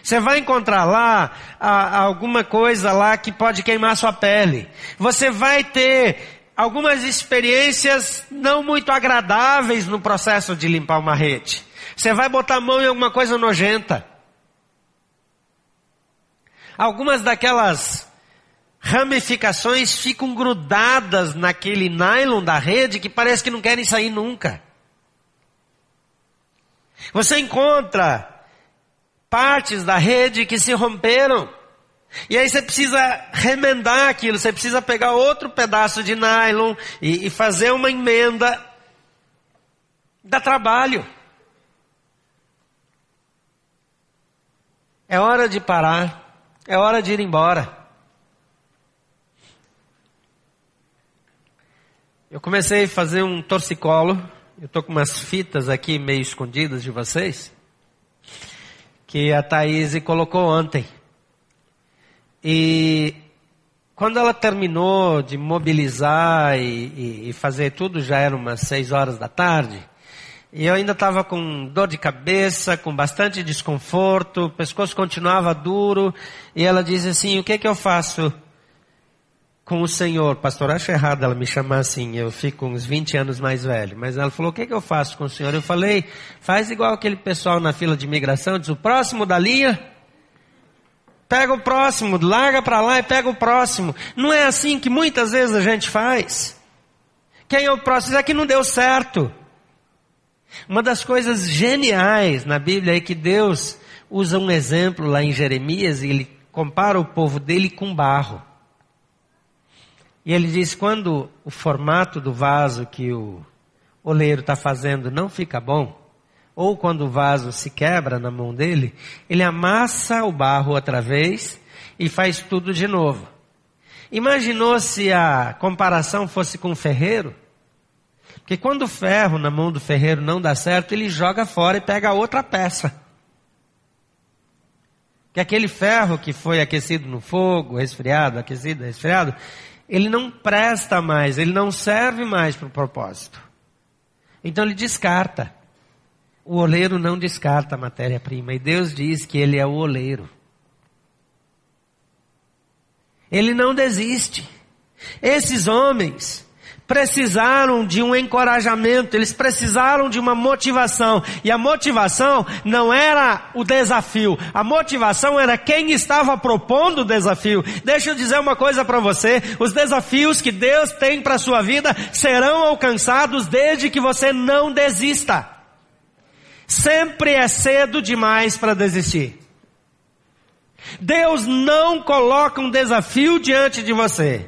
A: Você vai encontrar lá a, alguma coisa lá que pode queimar sua pele. Você vai ter algumas experiências não muito agradáveis no processo de limpar uma rede. Você vai botar a mão em alguma coisa nojenta. Algumas daquelas ramificações ficam grudadas naquele nylon da rede que parece que não querem sair nunca. Você encontra partes da rede que se romperam. E aí você precisa remendar aquilo, você precisa pegar outro pedaço de nylon e, e fazer uma emenda. Dá trabalho. É hora de parar. É hora de ir embora. Eu comecei a fazer um torcicolo. Eu estou com umas fitas aqui meio escondidas de vocês. Que a Thaís colocou ontem. E quando ela terminou de mobilizar e, e, fazer tudo, já era umas seis horas da tarde. E eu ainda estava com dor de cabeça, com bastante desconforto, o pescoço continuava duro. E ela disse assim: O que é que eu faço com o Senhor? Pastor, acho errado ela me chamar assim, eu fico uns 20 anos mais velho. Mas ela falou: O que é que eu faço com o Senhor? Eu falei: Faz igual aquele pessoal na fila de imigração, diz: O próximo da linha Pega o próximo, larga para lá e pega o próximo. Não é assim que muitas vezes a gente faz. Quem é o próximo? É que não deu certo. Uma das coisas geniais na Bíblia é que Deus usa um exemplo lá em Jeremias e ele compara o povo dele com barro. E ele diz: quando o formato do vaso que o oleiro está fazendo não fica bom, ou quando o vaso se quebra na mão dele, ele amassa o barro outra vez e faz tudo de novo. Imaginou se a comparação fosse com o ferreiro? Porque quando o ferro na mão do ferreiro não dá certo, ele joga fora e pega outra peça. Que aquele ferro que foi aquecido no fogo, resfriado, aquecido, resfriado, ele não presta mais, ele não serve mais para o propósito. Então ele descarta. O oleiro não descarta a matéria-prima e Deus diz que ele é o oleiro. Ele não desiste. Esses homens precisaram de um encorajamento, eles precisaram de uma motivação. E a motivação não era o desafio, a motivação era quem estava propondo o desafio. Deixa eu dizer uma coisa para você: os desafios que Deus tem para a sua vida serão alcançados desde que você não desista. Sempre é cedo demais para desistir. Deus não coloca um desafio diante de você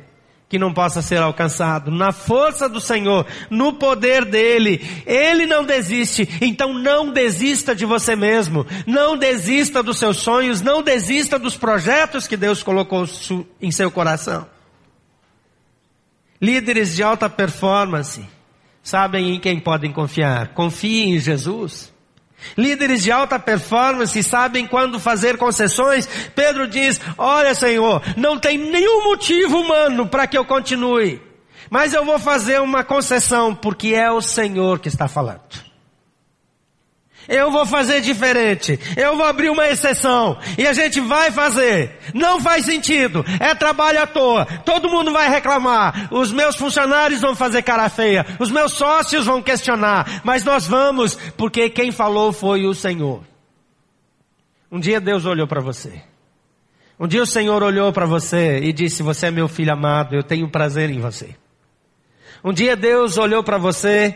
A: que não possa ser alcançado. Na força do Senhor, no poder dele, ele não desiste. Então não desista de você mesmo. Não desista dos seus sonhos, não desista dos projetos que Deus colocou em seu coração. Líderes de alta performance sabem em quem podem confiar. Confie em Jesus. Líderes de alta performance sabem quando fazer concessões. Pedro diz: Olha, Senhor, não tem nenhum motivo humano para que eu continue, mas eu vou fazer uma concessão, porque é o Senhor que está falando. Eu vou fazer diferente. Eu vou abrir uma exceção. E a gente vai fazer. Não faz sentido. É trabalho à toa. Todo mundo vai reclamar. Os meus funcionários vão fazer cara feia. Os meus sócios vão questionar. Mas nós vamos, porque quem falou foi o Senhor. Um dia Deus olhou para você. Um dia o Senhor olhou para você e disse: Você é meu filho amado, eu tenho prazer em você. Um dia Deus olhou para você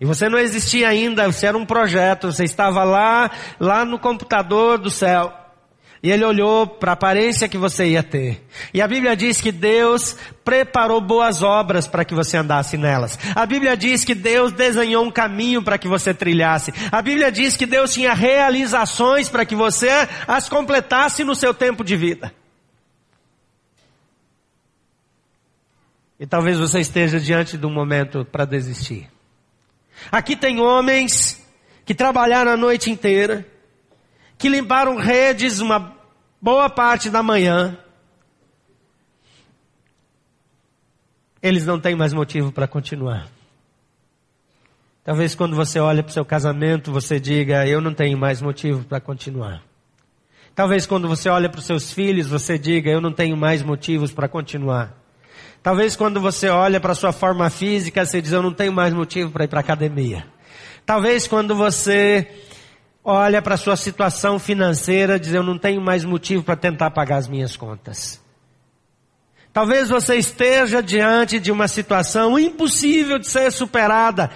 A: e você não existia ainda, você era um projeto, você estava lá, lá no computador do céu. E ele olhou para a aparência que você ia ter. E a Bíblia diz que Deus preparou boas obras para que você andasse nelas. A Bíblia diz que Deus desenhou um caminho para que você trilhasse. A Bíblia diz que Deus tinha realizações para que você as completasse no seu tempo de vida. E talvez você esteja diante de um momento para desistir. Aqui tem homens que trabalharam a noite inteira, que limparam redes uma boa parte da manhã. Eles não têm mais motivo para continuar. Talvez quando você olha para o seu casamento, você diga, eu não tenho mais motivo para continuar. Talvez quando você olha para os seus filhos, você diga, eu não tenho mais motivos para continuar. Talvez quando você olha para sua forma física, você diz, eu não tenho mais motivo para ir para academia. Talvez quando você olha para sua situação financeira, diz, eu não tenho mais motivo para tentar pagar as minhas contas. Talvez você esteja diante de uma situação impossível de ser superada.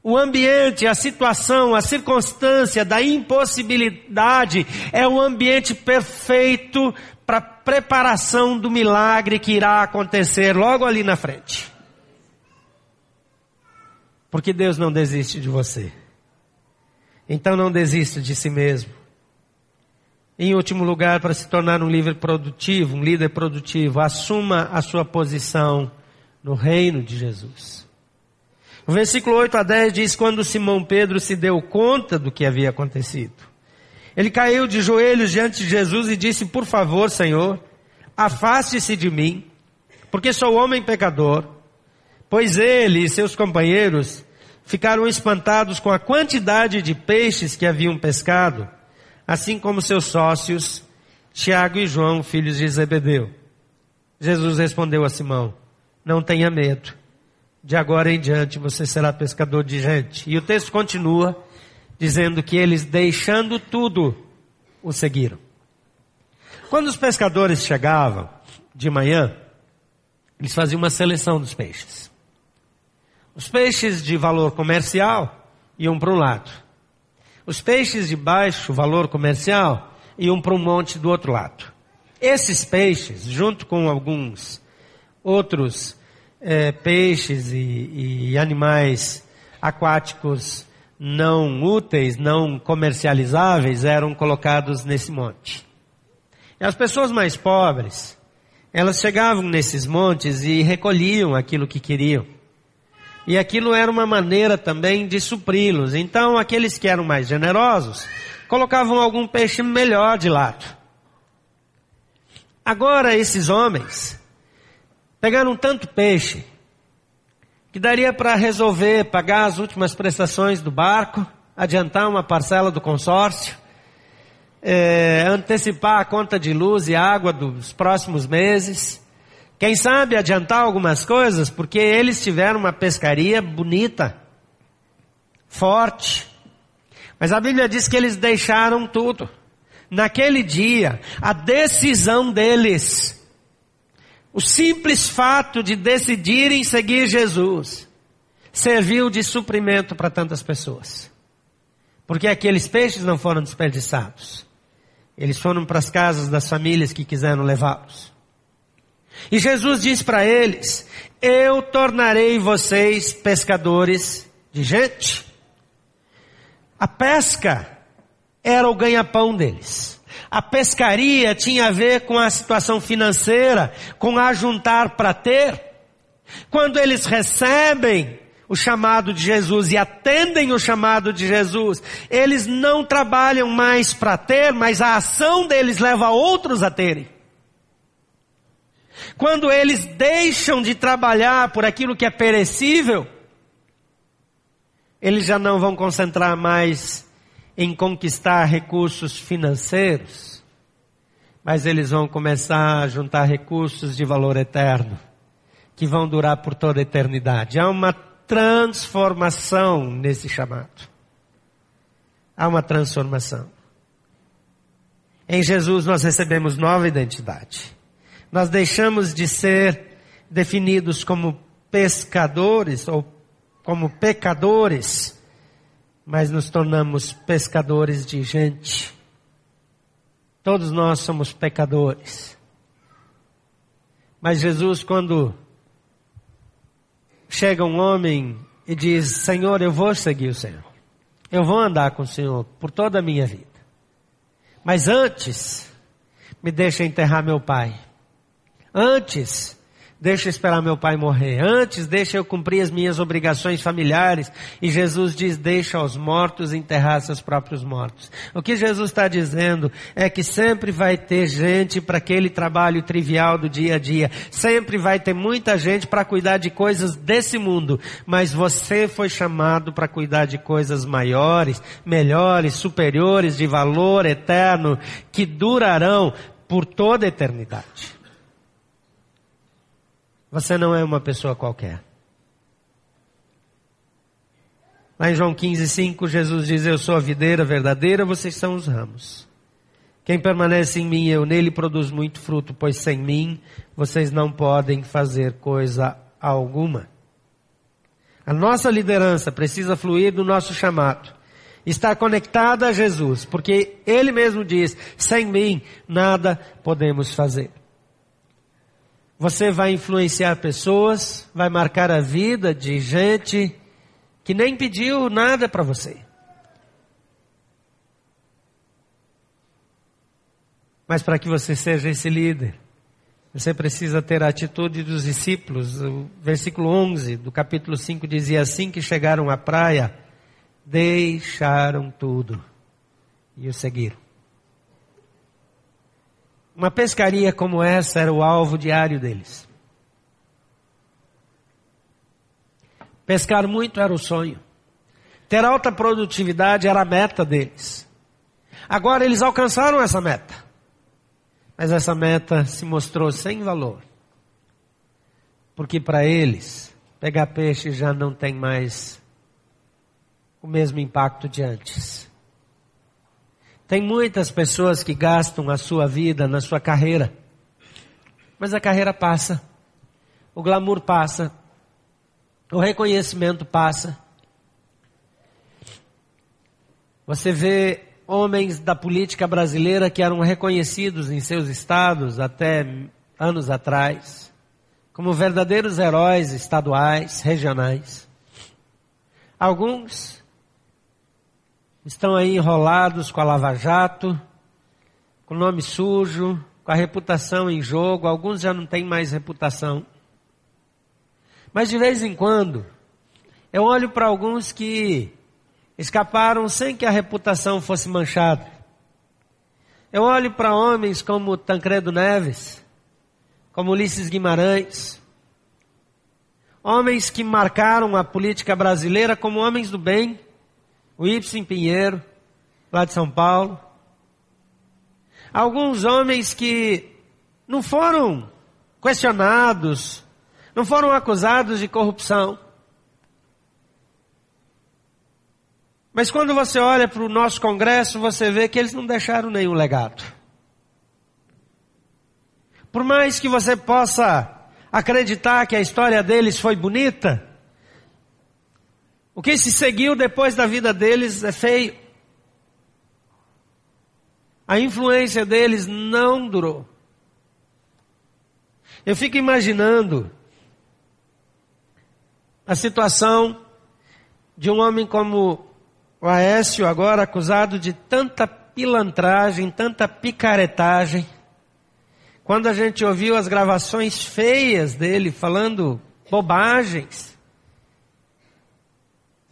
A: O ambiente, a situação, a circunstância da impossibilidade é o ambiente perfeito para preparação do milagre que irá acontecer logo ali na frente. Porque Deus não desiste de você. Então não desista de si mesmo. Em último lugar, para se tornar um líder produtivo, um líder produtivo, assuma a sua posição no reino de Jesus. O versículo 8 a 10 diz: Quando Simão Pedro se deu conta do que havia acontecido, ele caiu de joelhos diante de Jesus e disse: Por favor, Senhor, afaste-se de mim, porque sou homem pecador. Pois ele e seus companheiros ficaram espantados com a quantidade de peixes que haviam pescado, assim como seus sócios, Tiago e João, filhos de Zebedeu. Jesus respondeu a Simão: Não tenha medo. De agora em diante você será pescador de gente. E o texto continua dizendo que eles, deixando tudo, o seguiram. Quando os pescadores chegavam de manhã, eles faziam uma seleção dos peixes. Os peixes de valor comercial iam para um lado. Os peixes de baixo valor comercial iam para um monte do outro lado. Esses peixes, junto com alguns outros é, peixes e, e animais aquáticos não úteis, não comercializáveis, eram colocados nesse monte. E as pessoas mais pobres, elas chegavam nesses montes e recolhiam aquilo que queriam. E aquilo era uma maneira também de supri-los. Então, aqueles que eram mais generosos, colocavam algum peixe melhor de lado. Agora, esses homens pegaram tanto peixe que daria para resolver pagar as últimas prestações do barco, adiantar uma parcela do consórcio, é, antecipar a conta de luz e água dos próximos meses quem sabe adiantar algumas coisas, porque eles tiveram uma pescaria bonita, forte. Mas a Bíblia diz que eles deixaram tudo. Naquele dia, a decisão deles, o simples fato de decidirem seguir Jesus, serviu de suprimento para tantas pessoas. Porque aqueles peixes não foram desperdiçados. Eles foram para as casas das famílias que quiseram levá-los. E Jesus diz para eles: Eu tornarei vocês pescadores de gente. A pesca era o ganha-pão deles. A pescaria tinha a ver com a situação financeira, com ajuntar para ter. Quando eles recebem o chamado de Jesus e atendem o chamado de Jesus, eles não trabalham mais para ter, mas a ação deles leva outros a terem. Quando eles deixam de trabalhar por aquilo que é perecível, eles já não vão concentrar mais em conquistar recursos financeiros, mas eles vão começar a juntar recursos de valor eterno, que vão durar por toda a eternidade. Há uma transformação nesse chamado. Há uma transformação. Em Jesus nós recebemos nova identidade. Nós deixamos de ser definidos como pescadores ou como pecadores, mas nos tornamos pescadores de gente. Todos nós somos pecadores. Mas Jesus, quando chega um homem e diz: Senhor, eu vou seguir o Senhor, eu vou andar com o Senhor por toda a minha vida, mas antes, me deixa enterrar meu pai. Antes, deixa eu esperar meu pai morrer. Antes, deixa eu cumprir as minhas obrigações familiares. E Jesus diz, deixa os mortos enterrar seus próprios mortos. O que Jesus está dizendo é que sempre vai ter gente para aquele trabalho trivial do dia a dia. Sempre vai ter muita gente para cuidar de coisas desse mundo. Mas você foi chamado para cuidar de coisas maiores, melhores, superiores, de valor eterno, que durarão por toda a eternidade. Você não é uma pessoa qualquer. Lá em João 15, 5, Jesus diz: Eu sou a videira verdadeira, vocês são os ramos. Quem permanece em mim, eu nele produz muito fruto, pois sem mim vocês não podem fazer coisa alguma. A nossa liderança precisa fluir do nosso chamado. Estar conectada a Jesus, porque Ele mesmo diz: sem mim nada podemos fazer. Você vai influenciar pessoas, vai marcar a vida de gente que nem pediu nada para você. Mas para que você seja esse líder, você precisa ter a atitude dos discípulos. O versículo 11 do capítulo 5 dizia assim que chegaram à praia, deixaram tudo e o seguiram. Uma pescaria como essa era o alvo diário deles. Pescar muito era o sonho. Ter alta produtividade era a meta deles. Agora eles alcançaram essa meta. Mas essa meta se mostrou sem valor. Porque para eles, pegar peixe já não tem mais o mesmo impacto de antes. Tem muitas pessoas que gastam a sua vida na sua carreira. Mas a carreira passa. O glamour passa. O reconhecimento passa. Você vê homens da política brasileira que eram reconhecidos em seus estados até anos atrás, como verdadeiros heróis estaduais, regionais. Alguns estão aí enrolados com a Lava Jato, com o nome sujo, com a reputação em jogo, alguns já não têm mais reputação. Mas de vez em quando, eu olho para alguns que escaparam sem que a reputação fosse manchada. Eu olho para homens como Tancredo Neves, como Ulisses Guimarães, homens que marcaram a política brasileira como homens do bem, o Ibsen Pinheiro, lá de São Paulo. Alguns homens que não foram questionados, não foram acusados de corrupção. Mas quando você olha para o nosso Congresso, você vê que eles não deixaram nenhum legado. Por mais que você possa acreditar que a história deles foi bonita, o que se seguiu depois da vida deles é feio. A influência deles não durou. Eu fico imaginando a situação de um homem como o Aécio, agora acusado de tanta pilantragem, tanta picaretagem. Quando a gente ouviu as gravações feias dele falando bobagens,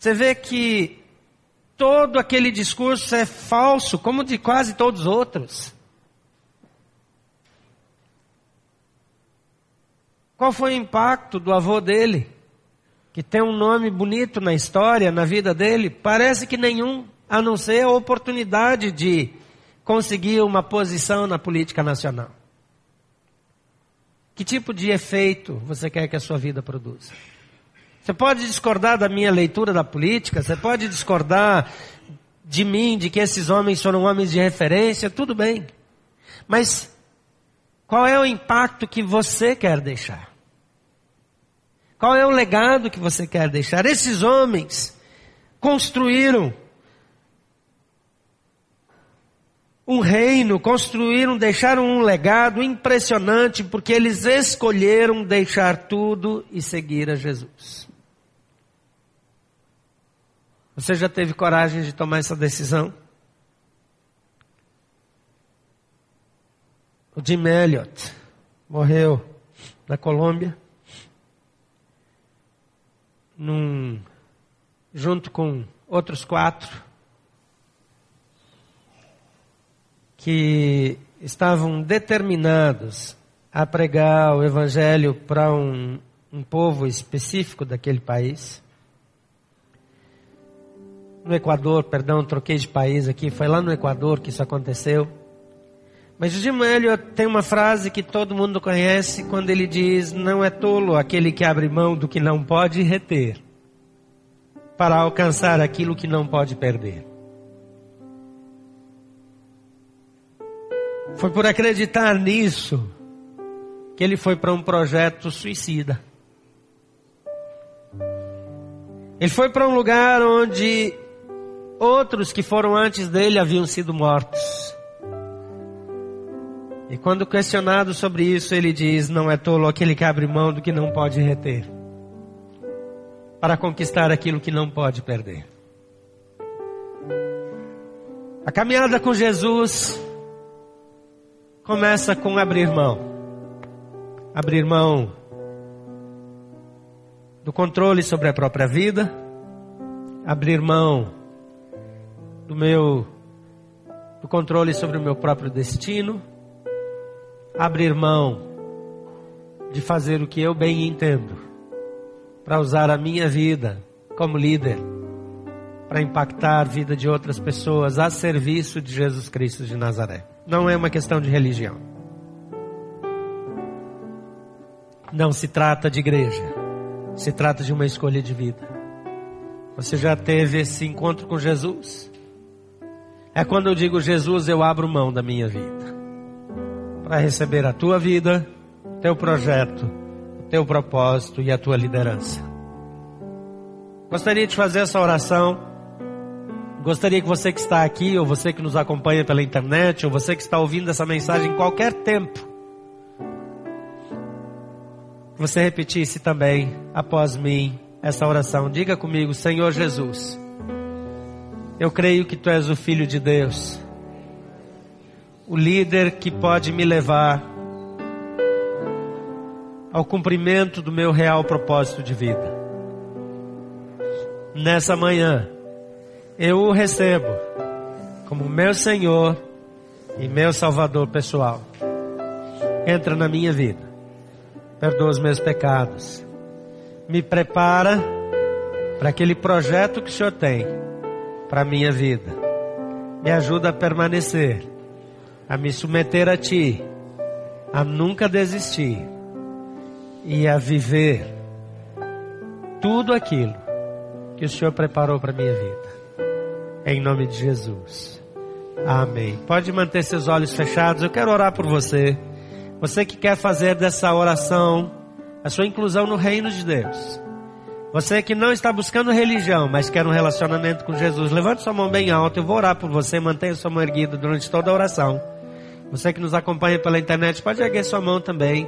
A: você vê que todo aquele discurso é falso, como de quase todos os outros. Qual foi o impacto do avô dele? Que tem um nome bonito na história, na vida dele? Parece que nenhum, a não ser a oportunidade de conseguir uma posição na política nacional. Que tipo de efeito você quer que a sua vida produza? Você pode discordar da minha leitura da política, você pode discordar de mim, de que esses homens foram homens de referência, tudo bem. Mas qual é o impacto que você quer deixar? Qual é o legado que você quer deixar? Esses homens construíram um reino, construíram, deixaram um legado impressionante, porque eles escolheram deixar tudo e seguir a Jesus. Você já teve coragem de tomar essa decisão? O Jim Elliot morreu na Colômbia, num, junto com outros quatro, que estavam determinados a pregar o Evangelho para um, um povo específico daquele país no Equador, perdão, troquei de país aqui, foi lá no Equador que isso aconteceu. Mas Jim Elliot tem uma frase que todo mundo conhece quando ele diz: Não é tolo aquele que abre mão do que não pode reter, para alcançar aquilo que não pode perder. Foi por acreditar nisso que ele foi para um projeto suicida. Ele foi para um lugar onde outros que foram antes dele haviam sido mortos. E quando questionado sobre isso, ele diz: Não é tolo aquele que abre mão do que não pode reter. para conquistar aquilo que não pode perder. A caminhada com Jesus começa com abrir mão. Abrir mão do controle sobre a própria vida, abrir mão do meu do controle sobre o meu próprio destino, abrir mão de fazer o que eu bem entendo, para usar a minha vida como líder, para impactar a vida de outras pessoas a serviço de Jesus Cristo de Nazaré. Não é uma questão de religião. Não se trata de igreja. Se trata de uma escolha de vida. Você já teve esse encontro com Jesus? É quando eu digo Jesus, eu abro mão da minha vida para receber a tua vida, teu projeto, o teu propósito e a tua liderança. Gostaria de fazer essa oração. Gostaria que você que está aqui, ou você que nos acompanha pela internet, ou você que está ouvindo essa mensagem em qualquer tempo, você repetisse também após mim essa oração. Diga comigo, Senhor Jesus eu creio que tu és o Filho de Deus, o líder que pode me levar ao cumprimento do meu real propósito de vida. Nessa manhã, eu o recebo como meu Senhor e meu Salvador pessoal. Entra na minha vida, perdoa os meus pecados, me prepara para aquele projeto que o Senhor tem para a minha vida. Me ajuda a permanecer, a me submeter a Ti, a nunca desistir e a viver tudo aquilo que o Senhor preparou para a minha vida. Em nome de Jesus. Amém. Pode manter seus olhos fechados. Eu quero orar por você. Você que quer fazer dessa oração a sua inclusão no reino de Deus. Você que não está buscando religião, mas quer um relacionamento com Jesus, levante sua mão bem alta. Eu vou orar por você. Mantenha sua mão erguida durante toda a oração. Você que nos acompanha pela internet, pode erguer sua mão também.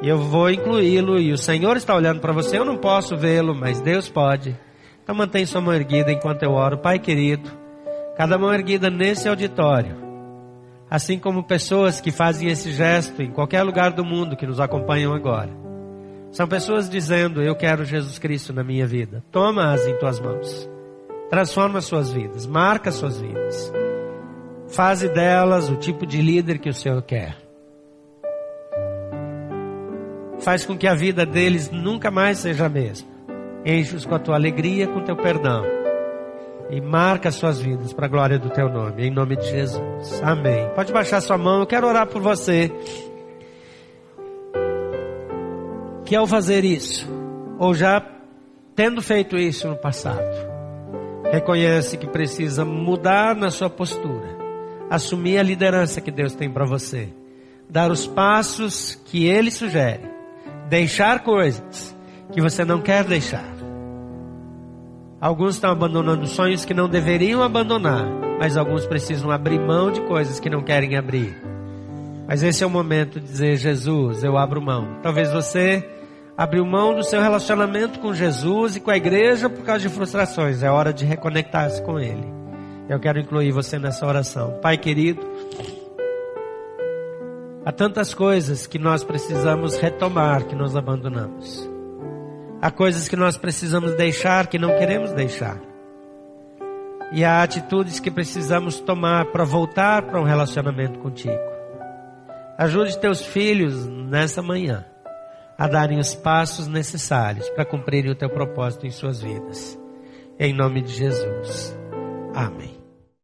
A: E eu vou incluí-lo. E o Senhor está olhando para você. Eu não posso vê-lo, mas Deus pode. Então mantenha sua mão erguida enquanto eu oro. Pai querido, cada mão erguida nesse auditório. Assim como pessoas que fazem esse gesto em qualquer lugar do mundo que nos acompanham agora. São pessoas dizendo: Eu quero Jesus Cristo na minha vida. Toma-as em tuas mãos. Transforma suas vidas. Marca suas vidas. Faze delas o tipo de líder que o Senhor quer. Faz com que a vida deles nunca mais seja a mesma. Enche-os com a tua alegria, com o teu perdão. E marca suas vidas para a glória do teu nome. Em nome de Jesus. Amém. Pode baixar sua mão. Eu quero orar por você que ao fazer isso, ou já tendo feito isso no passado, reconhece que precisa mudar na sua postura, assumir a liderança que Deus tem para você, dar os passos que Ele sugere, deixar coisas que você não quer deixar. Alguns estão abandonando sonhos que não deveriam abandonar, mas alguns precisam abrir mão de coisas que não querem abrir. Mas esse é o momento de dizer: Jesus, eu abro mão. Talvez você abriu mão do seu relacionamento com Jesus e com a igreja por causa de frustrações. É hora de reconectar-se com Ele. Eu quero incluir você nessa oração. Pai querido, há tantas coisas que nós precisamos retomar, que nós abandonamos. Há coisas que nós precisamos deixar, que não queremos deixar. E há atitudes que precisamos tomar para voltar para um relacionamento contigo. Ajude teus filhos nessa manhã a darem os passos necessários para cumprirem o teu propósito em suas vidas. Em nome de Jesus. Amém.